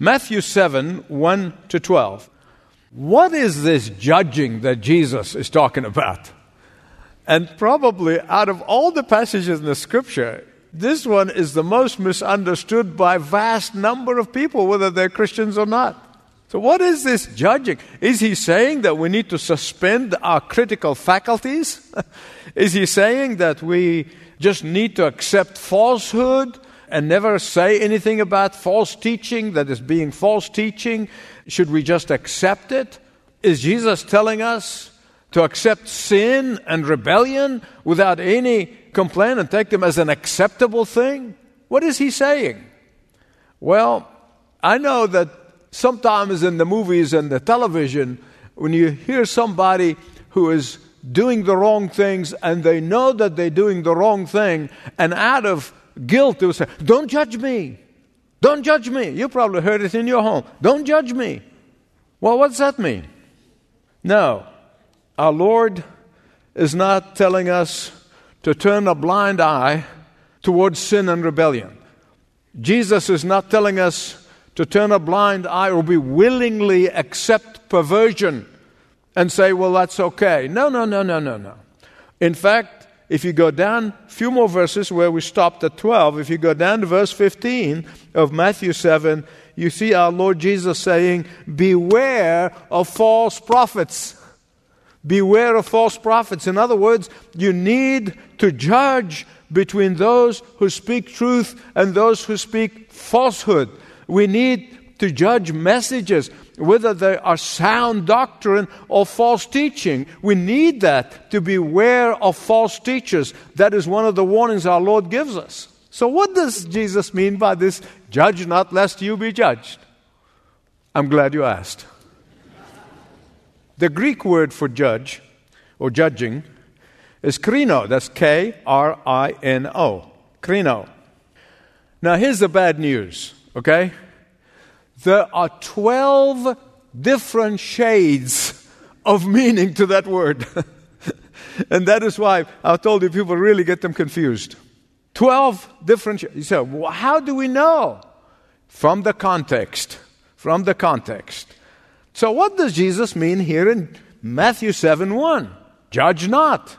Matthew 7 1 to 12. What is this judging that Jesus is talking about? And probably out of all the passages in the scripture, this one is the most misunderstood by vast number of people, whether they're Christians or not. So, what is this judging? Is he saying that we need to suspend our critical faculties? is he saying that we just need to accept falsehood and never say anything about false teaching that is being false teaching? Should we just accept it? Is Jesus telling us to accept sin and rebellion without any complaint and take them as an acceptable thing? What is he saying? Well, I know that sometimes in the movies and the television, when you hear somebody who is doing the wrong things and they know that they're doing the wrong thing, and out of guilt, they will say, Don't judge me. Don't judge me. You probably heard it in your home. Don't judge me. Well, what's that mean? No. Our Lord is not telling us to turn a blind eye towards sin and rebellion. Jesus is not telling us to turn a blind eye or be willingly accept perversion and say, well, that's okay. No, no, no, no, no, no. In fact, if you go down a few more verses where we stopped at 12, if you go down to verse 15 of Matthew 7, you see our Lord Jesus saying, Beware of false prophets. Beware of false prophets. In other words, you need to judge between those who speak truth and those who speak falsehood. We need to judge messages, whether they are sound doctrine or false teaching. We need that to beware of false teachers. That is one of the warnings our Lord gives us. So, what does Jesus mean by this? Judge not, lest you be judged. I'm glad you asked. The Greek word for judge or judging is krino. That's K R I N O. Krino. Now, here's the bad news Okay? There are 12 different shades of meaning to that word. and that is why I told you people really get them confused. 12 different. You say, well, how do we know? From the context. From the context. So, what does Jesus mean here in Matthew 7 1? Judge not.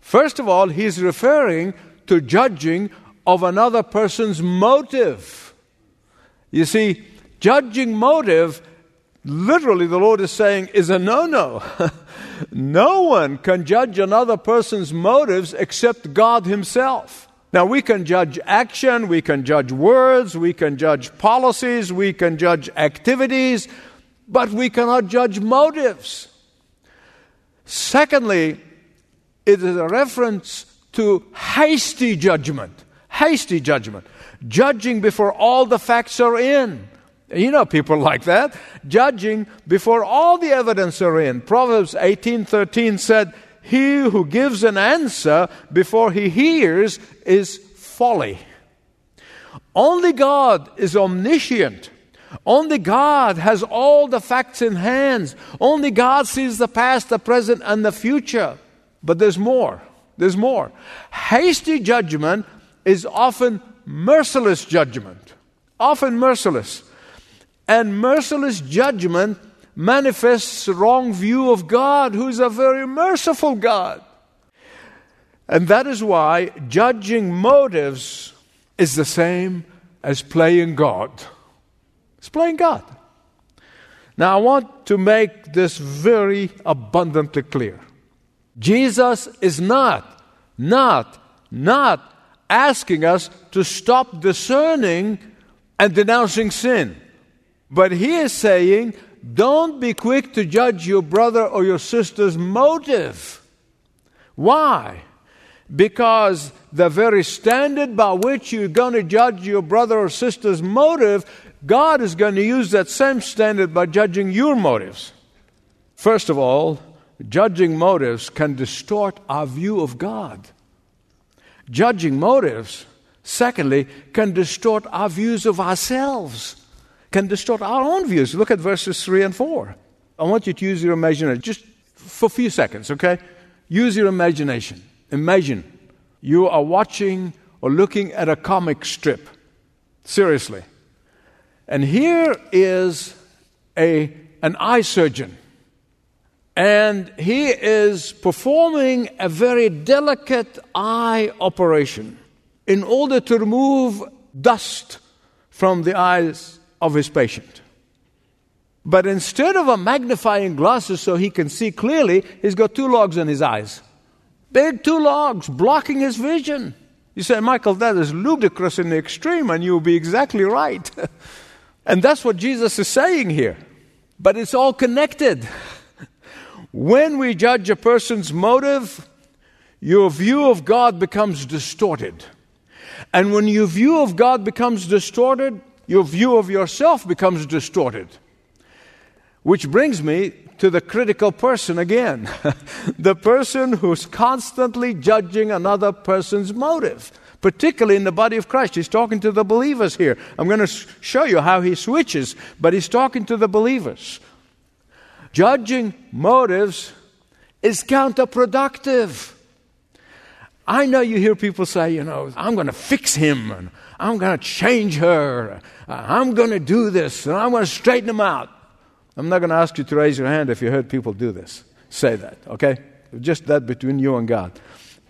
First of all, he's referring to judging of another person's motive. You see, judging motive, literally, the Lord is saying, is a no no. no one can judge another person's motives except God Himself. Now, we can judge action, we can judge words, we can judge policies, we can judge activities, but we cannot judge motives. Secondly, it is a reference to hasty judgment. Hasty judgment judging before all the facts are in. You know people like that, judging before all the evidence are in. Proverbs 18:13 said, "He who gives an answer before he hears is folly." Only God is omniscient. Only God has all the facts in hands. Only God sees the past, the present, and the future. But there's more. There's more. Hasty judgment is often merciless judgment, often merciless. And merciless judgment manifests wrong view of God, who is a very merciful God. And that is why judging motives is the same as playing God. It's playing God. Now, I want to make this very abundantly clear. Jesus is not, not, not asking us to stop discerning and denouncing sin. But he is saying, don't be quick to judge your brother or your sister's motive. Why? Because the very standard by which you're going to judge your brother or sister's motive, God is going to use that same standard by judging your motives. First of all, judging motives can distort our view of God. Judging motives, secondly, can distort our views of ourselves, can distort our own views. Look at verses 3 and 4. I want you to use your imagination just for a few seconds, okay? Use your imagination. Imagine you are watching or looking at a comic strip. Seriously. And here is a, an eye surgeon. And he is performing a very delicate eye operation in order to remove dust from the eyes of his patient. But instead of a magnifying glasses so he can see clearly, he's got two logs in his eyes. Big two logs blocking his vision. You say, Michael, that is ludicrous in the extreme, and you'll be exactly right. and that's what Jesus is saying here. But it's all connected. When we judge a person's motive, your view of God becomes distorted. And when your view of God becomes distorted, your view of yourself becomes distorted. Which brings me to the critical person again the person who's constantly judging another person's motive, particularly in the body of Christ. He's talking to the believers here. I'm going to show you how he switches, but he's talking to the believers. Judging motives is counterproductive. I know you hear people say, you know, I'm going to fix him, and I'm going to change her, uh, I'm going to do this, and I'm going to straighten him out. I'm not going to ask you to raise your hand if you heard people do this. Say that, okay? Just that between you and God.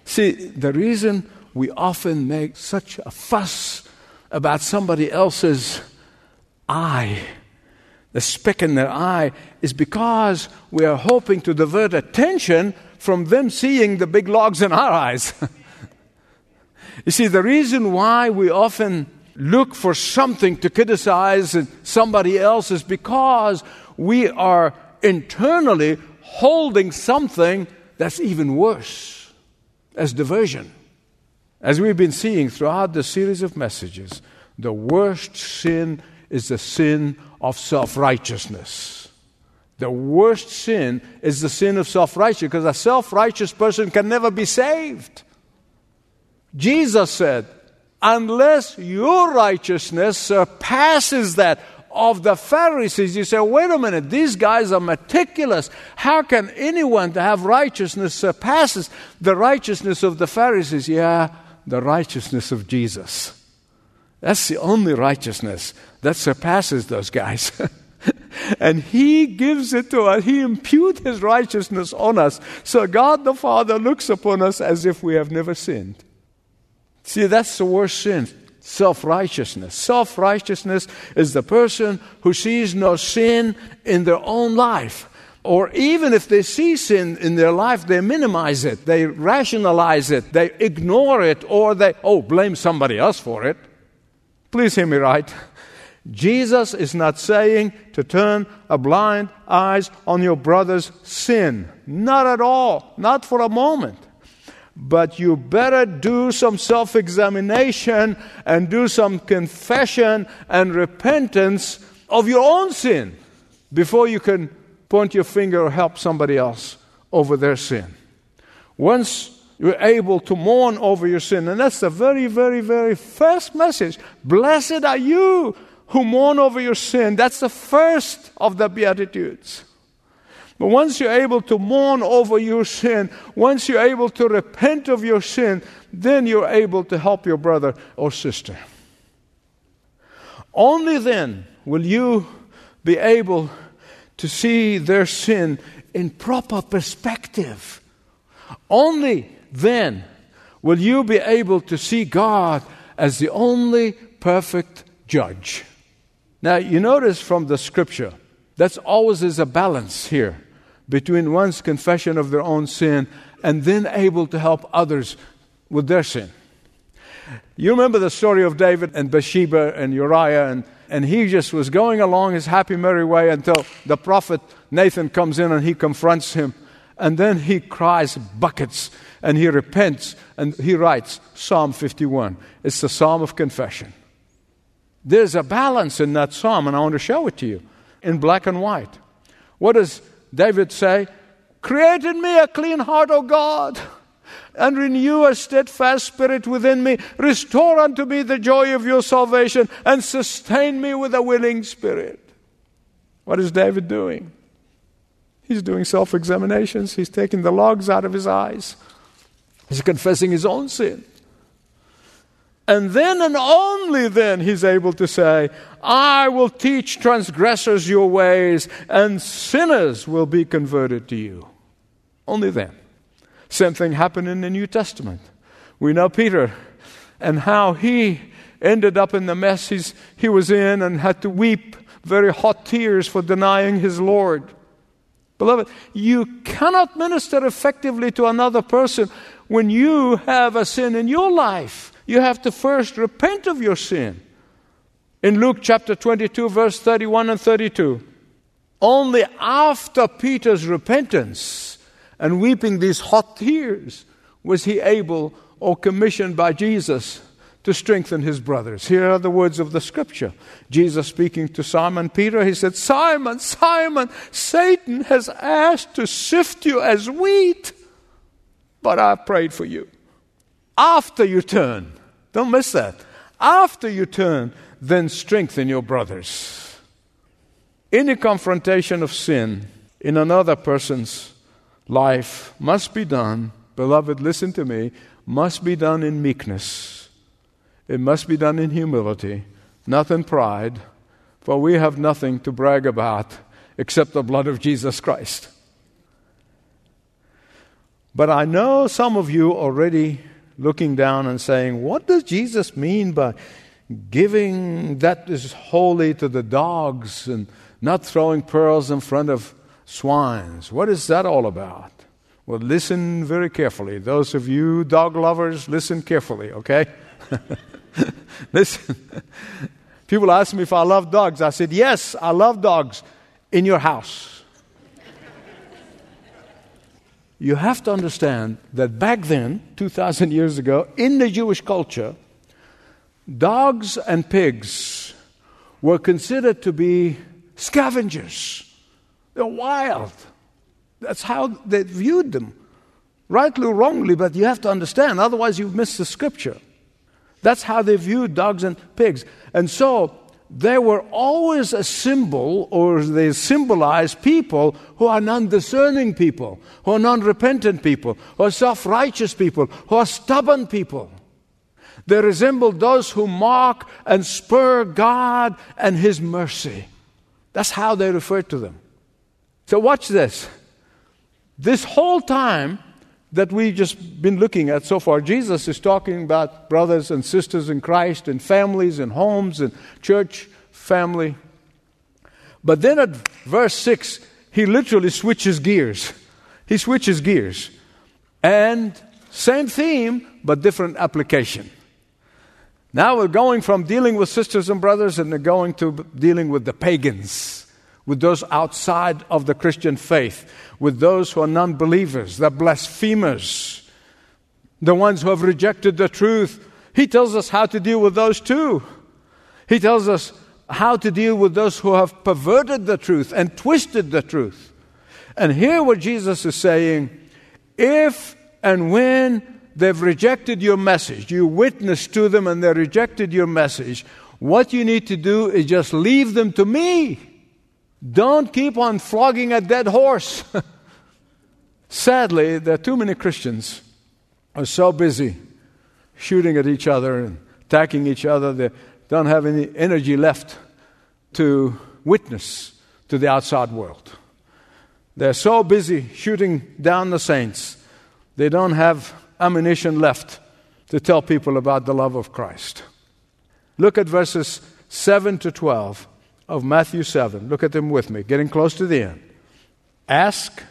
See, the reason we often make such a fuss about somebody else's eye, the speck in their eye, is because we are hoping to divert attention from them seeing the big logs in our eyes. you see, the reason why we often look for something to criticize somebody else is because we are internally holding something that's even worse as diversion. As we've been seeing throughout the series of messages, the worst sin is the sin of self righteousness. The worst sin is the sin of self righteousness because a self righteous person can never be saved. Jesus said, unless your righteousness surpasses that of the Pharisees, you say, wait a minute, these guys are meticulous. How can anyone have righteousness surpasses the righteousness of the Pharisees? Yeah, the righteousness of Jesus. That's the only righteousness that surpasses those guys. and He gives it to us. He imputes His righteousness on us. So God the Father looks upon us as if we have never sinned. See, that's the worst sin self righteousness. Self righteousness is the person who sees no sin in their own life. Or even if they see sin in their life, they minimize it, they rationalize it, they ignore it, or they, oh, blame somebody else for it. Please hear me right. Jesus is not saying to turn a blind eyes on your brother's sin. Not at all. Not for a moment but you better do some self examination and do some confession and repentance of your own sin before you can point your finger or help somebody else over their sin. Once you're able to mourn over your sin, and that's the very, very, very first message. Blessed are you who mourn over your sin. That's the first of the Beatitudes. But once you're able to mourn over your sin, once you're able to repent of your sin, then you're able to help your brother or sister. Only then will you be able to see their sin in proper perspective. Only then will you be able to see God as the only perfect judge. Now, you notice from the scripture, that's always is a balance here between one's confession of their own sin and then able to help others with their sin. You remember the story of David and Bathsheba and Uriah, and, and he just was going along his happy, merry way until the prophet Nathan comes in and he confronts him. And then he cries buckets and he repents and he writes Psalm 51. It's the psalm of confession. There's a balance in that psalm, and I want to show it to you in black and white. What does David say, Create in me a clean heart, O God, and renew a steadfast spirit within me. Restore unto me the joy of your salvation, and sustain me with a willing spirit. What is David doing? He's doing self examinations. He's taking the logs out of his eyes. He's confessing his own sin. And then and only then he's able to say, I will teach transgressors your ways, and sinners will be converted to you. Only then. Same thing happened in the New Testament. We know Peter and how he ended up in the mess he was in and had to weep very hot tears for denying his Lord. Beloved, you cannot minister effectively to another person when you have a sin in your life you have to first repent of your sin. In Luke chapter 22, verse 31 and 32, only after Peter's repentance and weeping these hot tears was he able or commissioned by Jesus to strengthen his brothers. Here are the words of the scripture. Jesus speaking to Simon Peter, he said, Simon, Simon, Satan has asked to sift you as wheat, but I prayed for you. After you turn, don't miss that. After you turn, then strengthen your brothers. Any confrontation of sin in another person's life must be done, beloved, listen to me, must be done in meekness. It must be done in humility, not in pride, for we have nothing to brag about except the blood of Jesus Christ. But I know some of you already looking down and saying, What does Jesus mean by giving that is holy to the dogs and not throwing pearls in front of swines? What is that all about? Well, listen very carefully. Those of you dog lovers, listen carefully, okay? listen. People ask me if I love dogs. I said, Yes, I love dogs in your house you have to understand that back then, 2,000 years ago, in the Jewish culture, dogs and pigs were considered to be scavengers. They're wild. That's how they viewed them. Rightly or wrongly, but you have to understand, otherwise, you've missed the scripture. That's how they viewed dogs and pigs. And so, they were always a symbol, or they symbolize people who are non discerning people, who are non repentant people, who are self righteous people, who are stubborn people. They resemble those who mock and spur God and His mercy. That's how they refer to them. So, watch this. This whole time that we've just been looking at so far, Jesus is talking about brothers and sisters in Christ and families and homes and church family. But then at verse 6, he literally switches gears. He switches gears. And same theme, but different application. Now we're going from dealing with sisters and brothers and going to dealing with the pagans, with those outside of the Christian faith with those who are non believers, the blasphemers, the ones who have rejected the truth. He tells us how to deal with those too. He tells us how to deal with those who have perverted the truth and twisted the truth. And here, what Jesus is saying if and when they've rejected your message, you witness to them and they rejected your message, what you need to do is just leave them to me. Don't keep on flogging a dead horse. Sadly, there are too many Christians who are so busy shooting at each other and attacking each other, they don't have any energy left to witness to the outside world. They're so busy shooting down the saints, they don't have ammunition left to tell people about the love of Christ. Look at verses 7 to 12 of Matthew 7. Look at them with me, getting close to the end. Ask,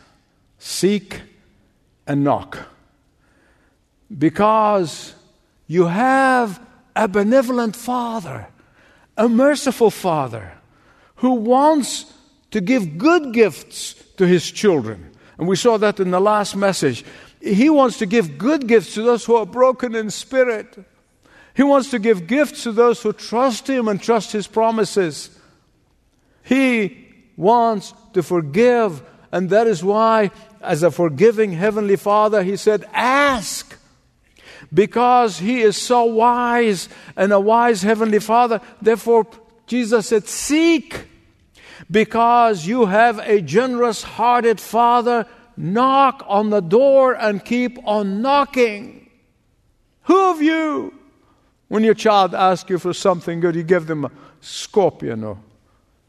seek, and knock. Because you have a benevolent Father, a merciful Father, who wants to give good gifts to his children. And we saw that in the last message. He wants to give good gifts to those who are broken in spirit. He wants to give gifts to those who trust him and trust his promises. He wants to forgive, and that is why, as a forgiving Heavenly Father, He said, Ask. Because He is so wise and a wise Heavenly Father, therefore, Jesus said, Seek. Because you have a generous hearted Father, knock on the door and keep on knocking. Who of you When your child asks you for something good, you give them a scorpion or,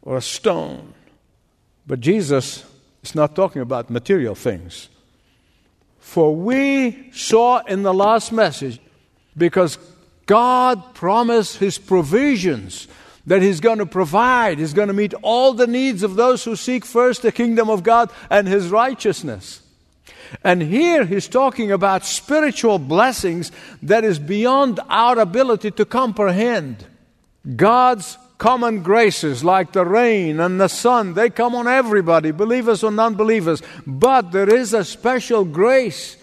or a stone. But Jesus is not talking about material things. For we saw in the last message, because God promised His provisions that He's going to provide, He's going to meet all the needs of those who seek first the kingdom of God and His righteousness. And here he's talking about spiritual blessings that is beyond our ability to comprehend. God's common graces like the rain and the sun, they come on everybody, believers or non believers. But there is a special grace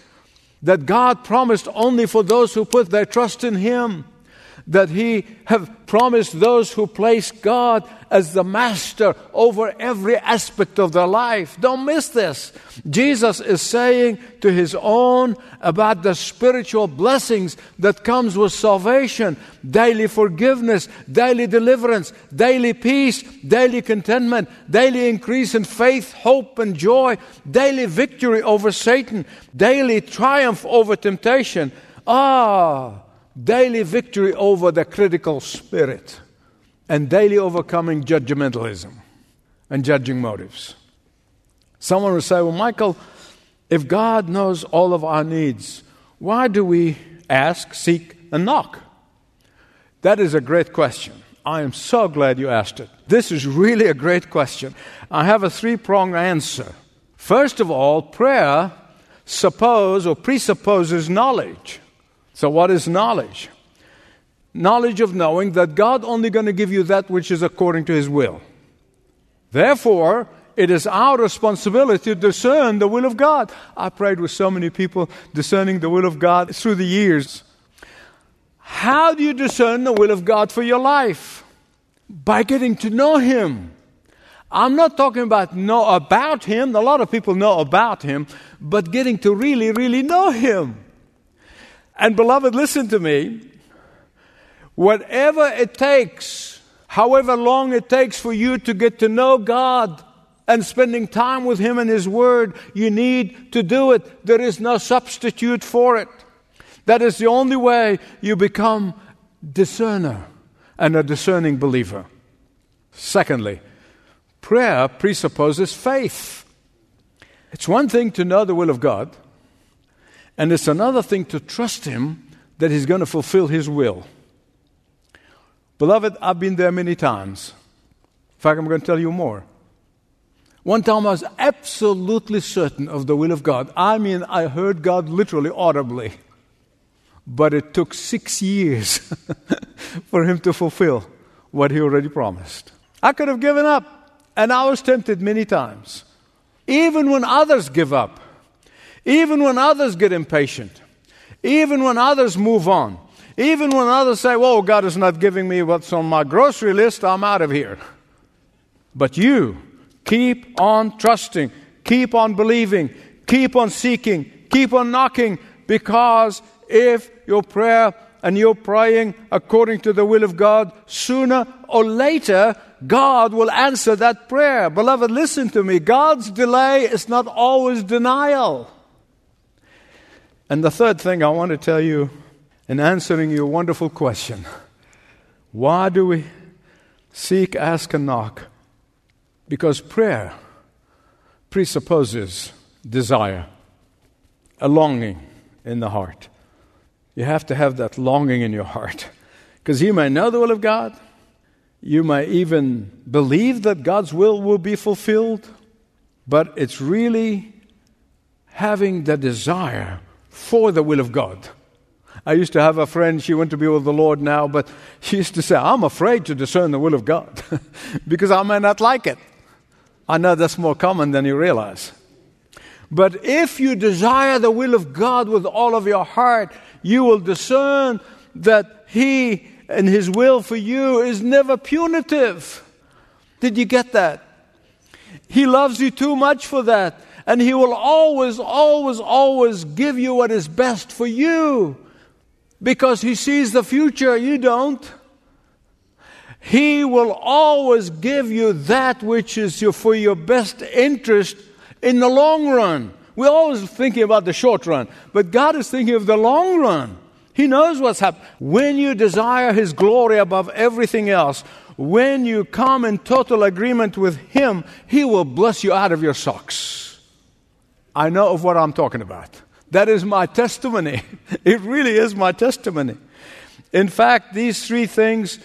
that God promised only for those who put their trust in Him that he have promised those who place God as the master over every aspect of their life. Don't miss this. Jesus is saying to his own about the spiritual blessings that comes with salvation, daily forgiveness, daily deliverance, daily peace, daily contentment, daily increase in faith, hope and joy, daily victory over Satan, daily triumph over temptation. Ah, daily victory over the critical spirit, and daily overcoming judgmentalism and judging motives. Someone will say, Well, Michael, if God knows all of our needs, why do we ask, seek, and knock? That is a great question. I am so glad you asked it. This is really a great question. I have a three pronged answer. First of all, prayer suppose or presupposes knowledge. So, what is knowledge? Knowledge of knowing that God only going to give you that which is according to His will. Therefore, it is our responsibility to discern the will of God. I prayed with so many people discerning the will of God through the years. How do you discern the will of God for your life? By getting to know Him. I'm not talking about know about Him. A lot of people know about Him, but getting to really, really know Him. And beloved, listen to me. Whatever it takes, however long it takes for you to get to know God and spending time with Him and His Word, you need to do it. There is no substitute for it. That is the only way you become discerner and a discerning believer. Secondly, prayer presupposes faith. It's one thing to know the will of God, and it's another thing to trust Him that He's going to fulfill His will. Beloved, I've been there many times. In fact, I'm going to tell you more. One time I was absolutely certain of the will of God. I mean, I heard God literally audibly. But it took six years for Him to fulfill what He already promised. I could have given up, and I was tempted many times. Even when others give up, even when others get impatient, even when others move on, even when others say, Whoa, God is not giving me what's on my grocery list, I'm out of here. But you keep on trusting, keep on believing, keep on seeking, keep on knocking, because if your prayer and you're praying according to the will of God, sooner or later, God will answer that prayer. Beloved, listen to me. God's delay is not always denial. And the third thing I want to tell you in answering your wonderful question why do we seek, ask, and knock? Because prayer presupposes desire, a longing in the heart. You have to have that longing in your heart. Because you may know the will of God, you may even believe that God's will will be fulfilled, but it's really having the desire for the will of God. I used to have a friend, she went to be with the Lord now, but she used to say, I'm afraid to discern the will of God because I may not like it. I know that's more common than you realize. But if you desire the will of God with all of your heart, you will discern that He and His will for you is never punitive. Did you get that? He loves you too much for that. And He will always, always, always give you what is best for you because He sees the future, you don't. He will always give you that which is for your best interest in the long run. We're always thinking about the short run, but God is thinking of the long run. He knows what's happening. When you desire His glory above everything else, when you come in total agreement with Him, He will bless you out of your socks. I know of what I'm talking about. That is my testimony. It really is my testimony. In fact, these three things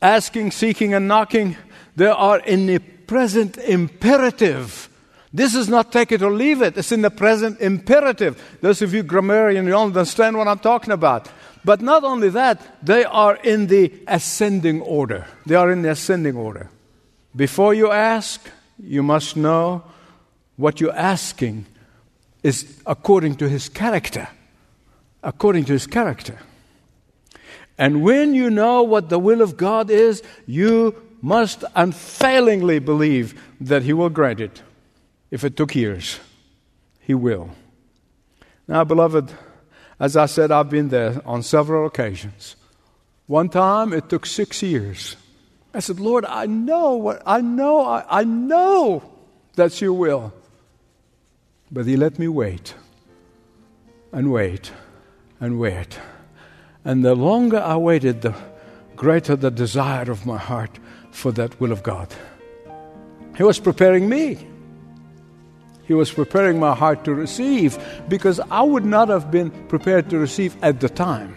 asking, seeking, and knocking they are in the present imperative. This is not take it or leave it. It's in the present imperative. Those of you grammarian, you understand what I'm talking about. But not only that, they are in the ascending order. They are in the ascending order. Before you ask, you must know what you're asking is according to his character. According to his character. And when you know what the will of God is, you must unfailingly believe that he will grant it. If it took years, he will. Now, beloved, as I said, I've been there on several occasions. One time it took six years. I said, Lord, I know what I know, I, I know that's your will. But he let me wait and wait and wait. And the longer I waited, the greater the desire of my heart for that will of God. He was preparing me. He was preparing my heart to receive because I would not have been prepared to receive at the time.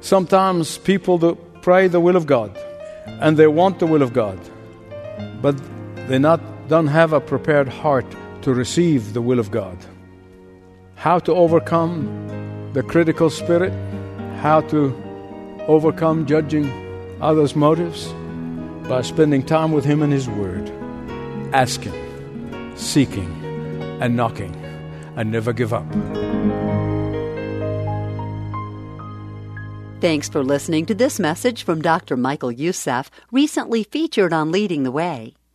Sometimes people pray the will of God and they want the will of God, but they not, don't have a prepared heart to receive the will of God. How to overcome the critical spirit, how to overcome judging others' motives by spending time with Him and His Word, asking, seeking, and knocking, and never give up. Thanks for listening to this message from Dr. Michael Youssef, recently featured on Leading the Way.